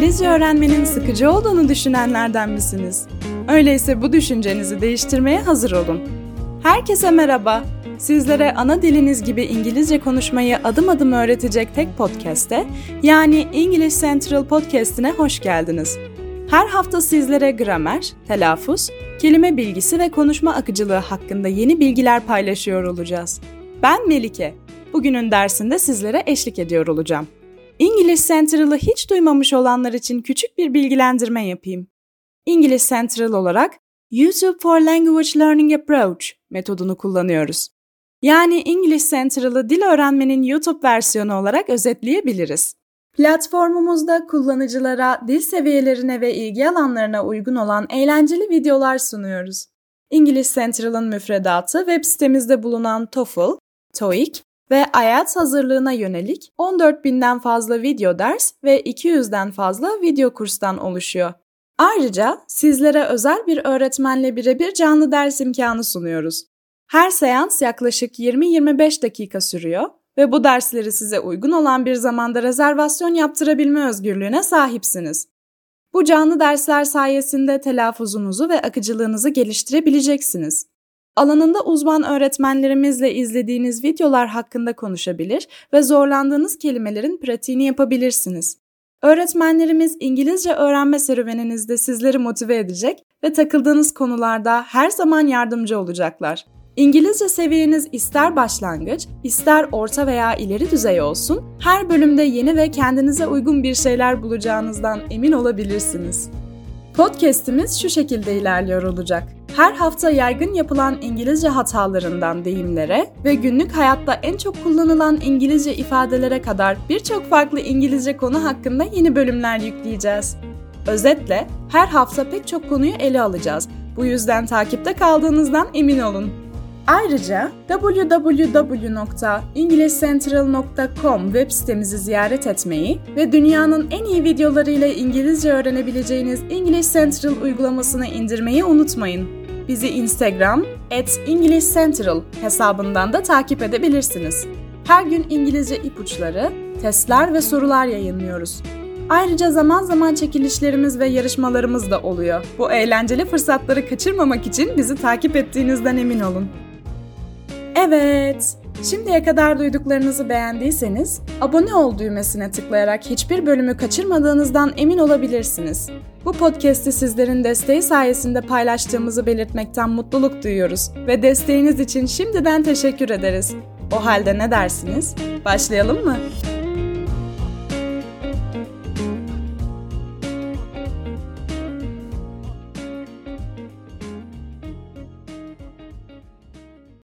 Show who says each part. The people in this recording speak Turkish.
Speaker 1: öğrenmenin sıkıcı olduğunu düşünenlerden misiniz? Öyleyse bu düşüncenizi değiştirmeye hazır olun. Herkese merhaba. Sizlere ana diliniz gibi İngilizce konuşmayı adım adım öğretecek tek podcast'e, yani English Central Podcast'ine hoş geldiniz. Her hafta sizlere gramer, telaffuz, kelime bilgisi ve konuşma akıcılığı hakkında yeni bilgiler paylaşıyor olacağız. Ben Melike. Bugünün dersinde sizlere eşlik ediyor olacağım. İngiliz Central'ı hiç duymamış olanlar için küçük bir bilgilendirme yapayım. İngiliz Central olarak YouTube for Language Learning Approach metodunu kullanıyoruz. Yani İngiliz Central'ı dil öğrenmenin YouTube versiyonu olarak özetleyebiliriz. Platformumuzda kullanıcılara dil seviyelerine ve ilgi alanlarına uygun olan eğlenceli videolar sunuyoruz. İngiliz Central'ın müfredatı web sitemizde bulunan TOEFL, TOEIC ve IELTS hazırlığına yönelik 14 binden fazla video ders ve 200'den fazla video kurstan oluşuyor. Ayrıca sizlere özel bir öğretmenle birebir canlı ders imkanı sunuyoruz. Her seans yaklaşık 20-25 dakika sürüyor ve bu dersleri size uygun olan bir zamanda rezervasyon yaptırabilme özgürlüğüne sahipsiniz. Bu canlı dersler sayesinde telaffuzunuzu ve akıcılığınızı geliştirebileceksiniz. Alanında uzman öğretmenlerimizle izlediğiniz videolar hakkında konuşabilir ve zorlandığınız kelimelerin pratiğini yapabilirsiniz. Öğretmenlerimiz İngilizce öğrenme serüveninizde sizleri motive edecek ve takıldığınız konularda her zaman yardımcı olacaklar. İngilizce seviyeniz ister başlangıç, ister orta veya ileri düzey olsun, her bölümde yeni ve kendinize uygun bir şeyler bulacağınızdan emin olabilirsiniz. Podcast'imiz şu şekilde ilerliyor olacak. Her hafta yaygın yapılan İngilizce hatalarından deyimlere ve günlük hayatta en çok kullanılan İngilizce ifadelere kadar birçok farklı İngilizce konu hakkında yeni bölümler yükleyeceğiz. Özetle her hafta pek çok konuyu ele alacağız. Bu yüzden takipte kaldığınızdan emin olun. Ayrıca www.englishcentral.com web sitemizi ziyaret etmeyi ve dünyanın en iyi videolarıyla İngilizce öğrenebileceğiniz English Central uygulamasını indirmeyi unutmayın. Bizi Instagram @englishcentral hesabından da takip edebilirsiniz. Her gün İngilizce ipuçları, testler ve sorular yayınlıyoruz. Ayrıca zaman zaman çekilişlerimiz ve yarışmalarımız da oluyor. Bu eğlenceli fırsatları kaçırmamak için bizi takip ettiğinizden emin olun. Evet, şimdiye kadar duyduklarınızı beğendiyseniz abone ol düğmesine tıklayarak hiçbir bölümü kaçırmadığınızdan emin olabilirsiniz. Bu podcast'i sizlerin desteği sayesinde paylaştığımızı belirtmekten mutluluk duyuyoruz ve desteğiniz için şimdiden teşekkür ederiz. O halde ne dersiniz? Başlayalım mı?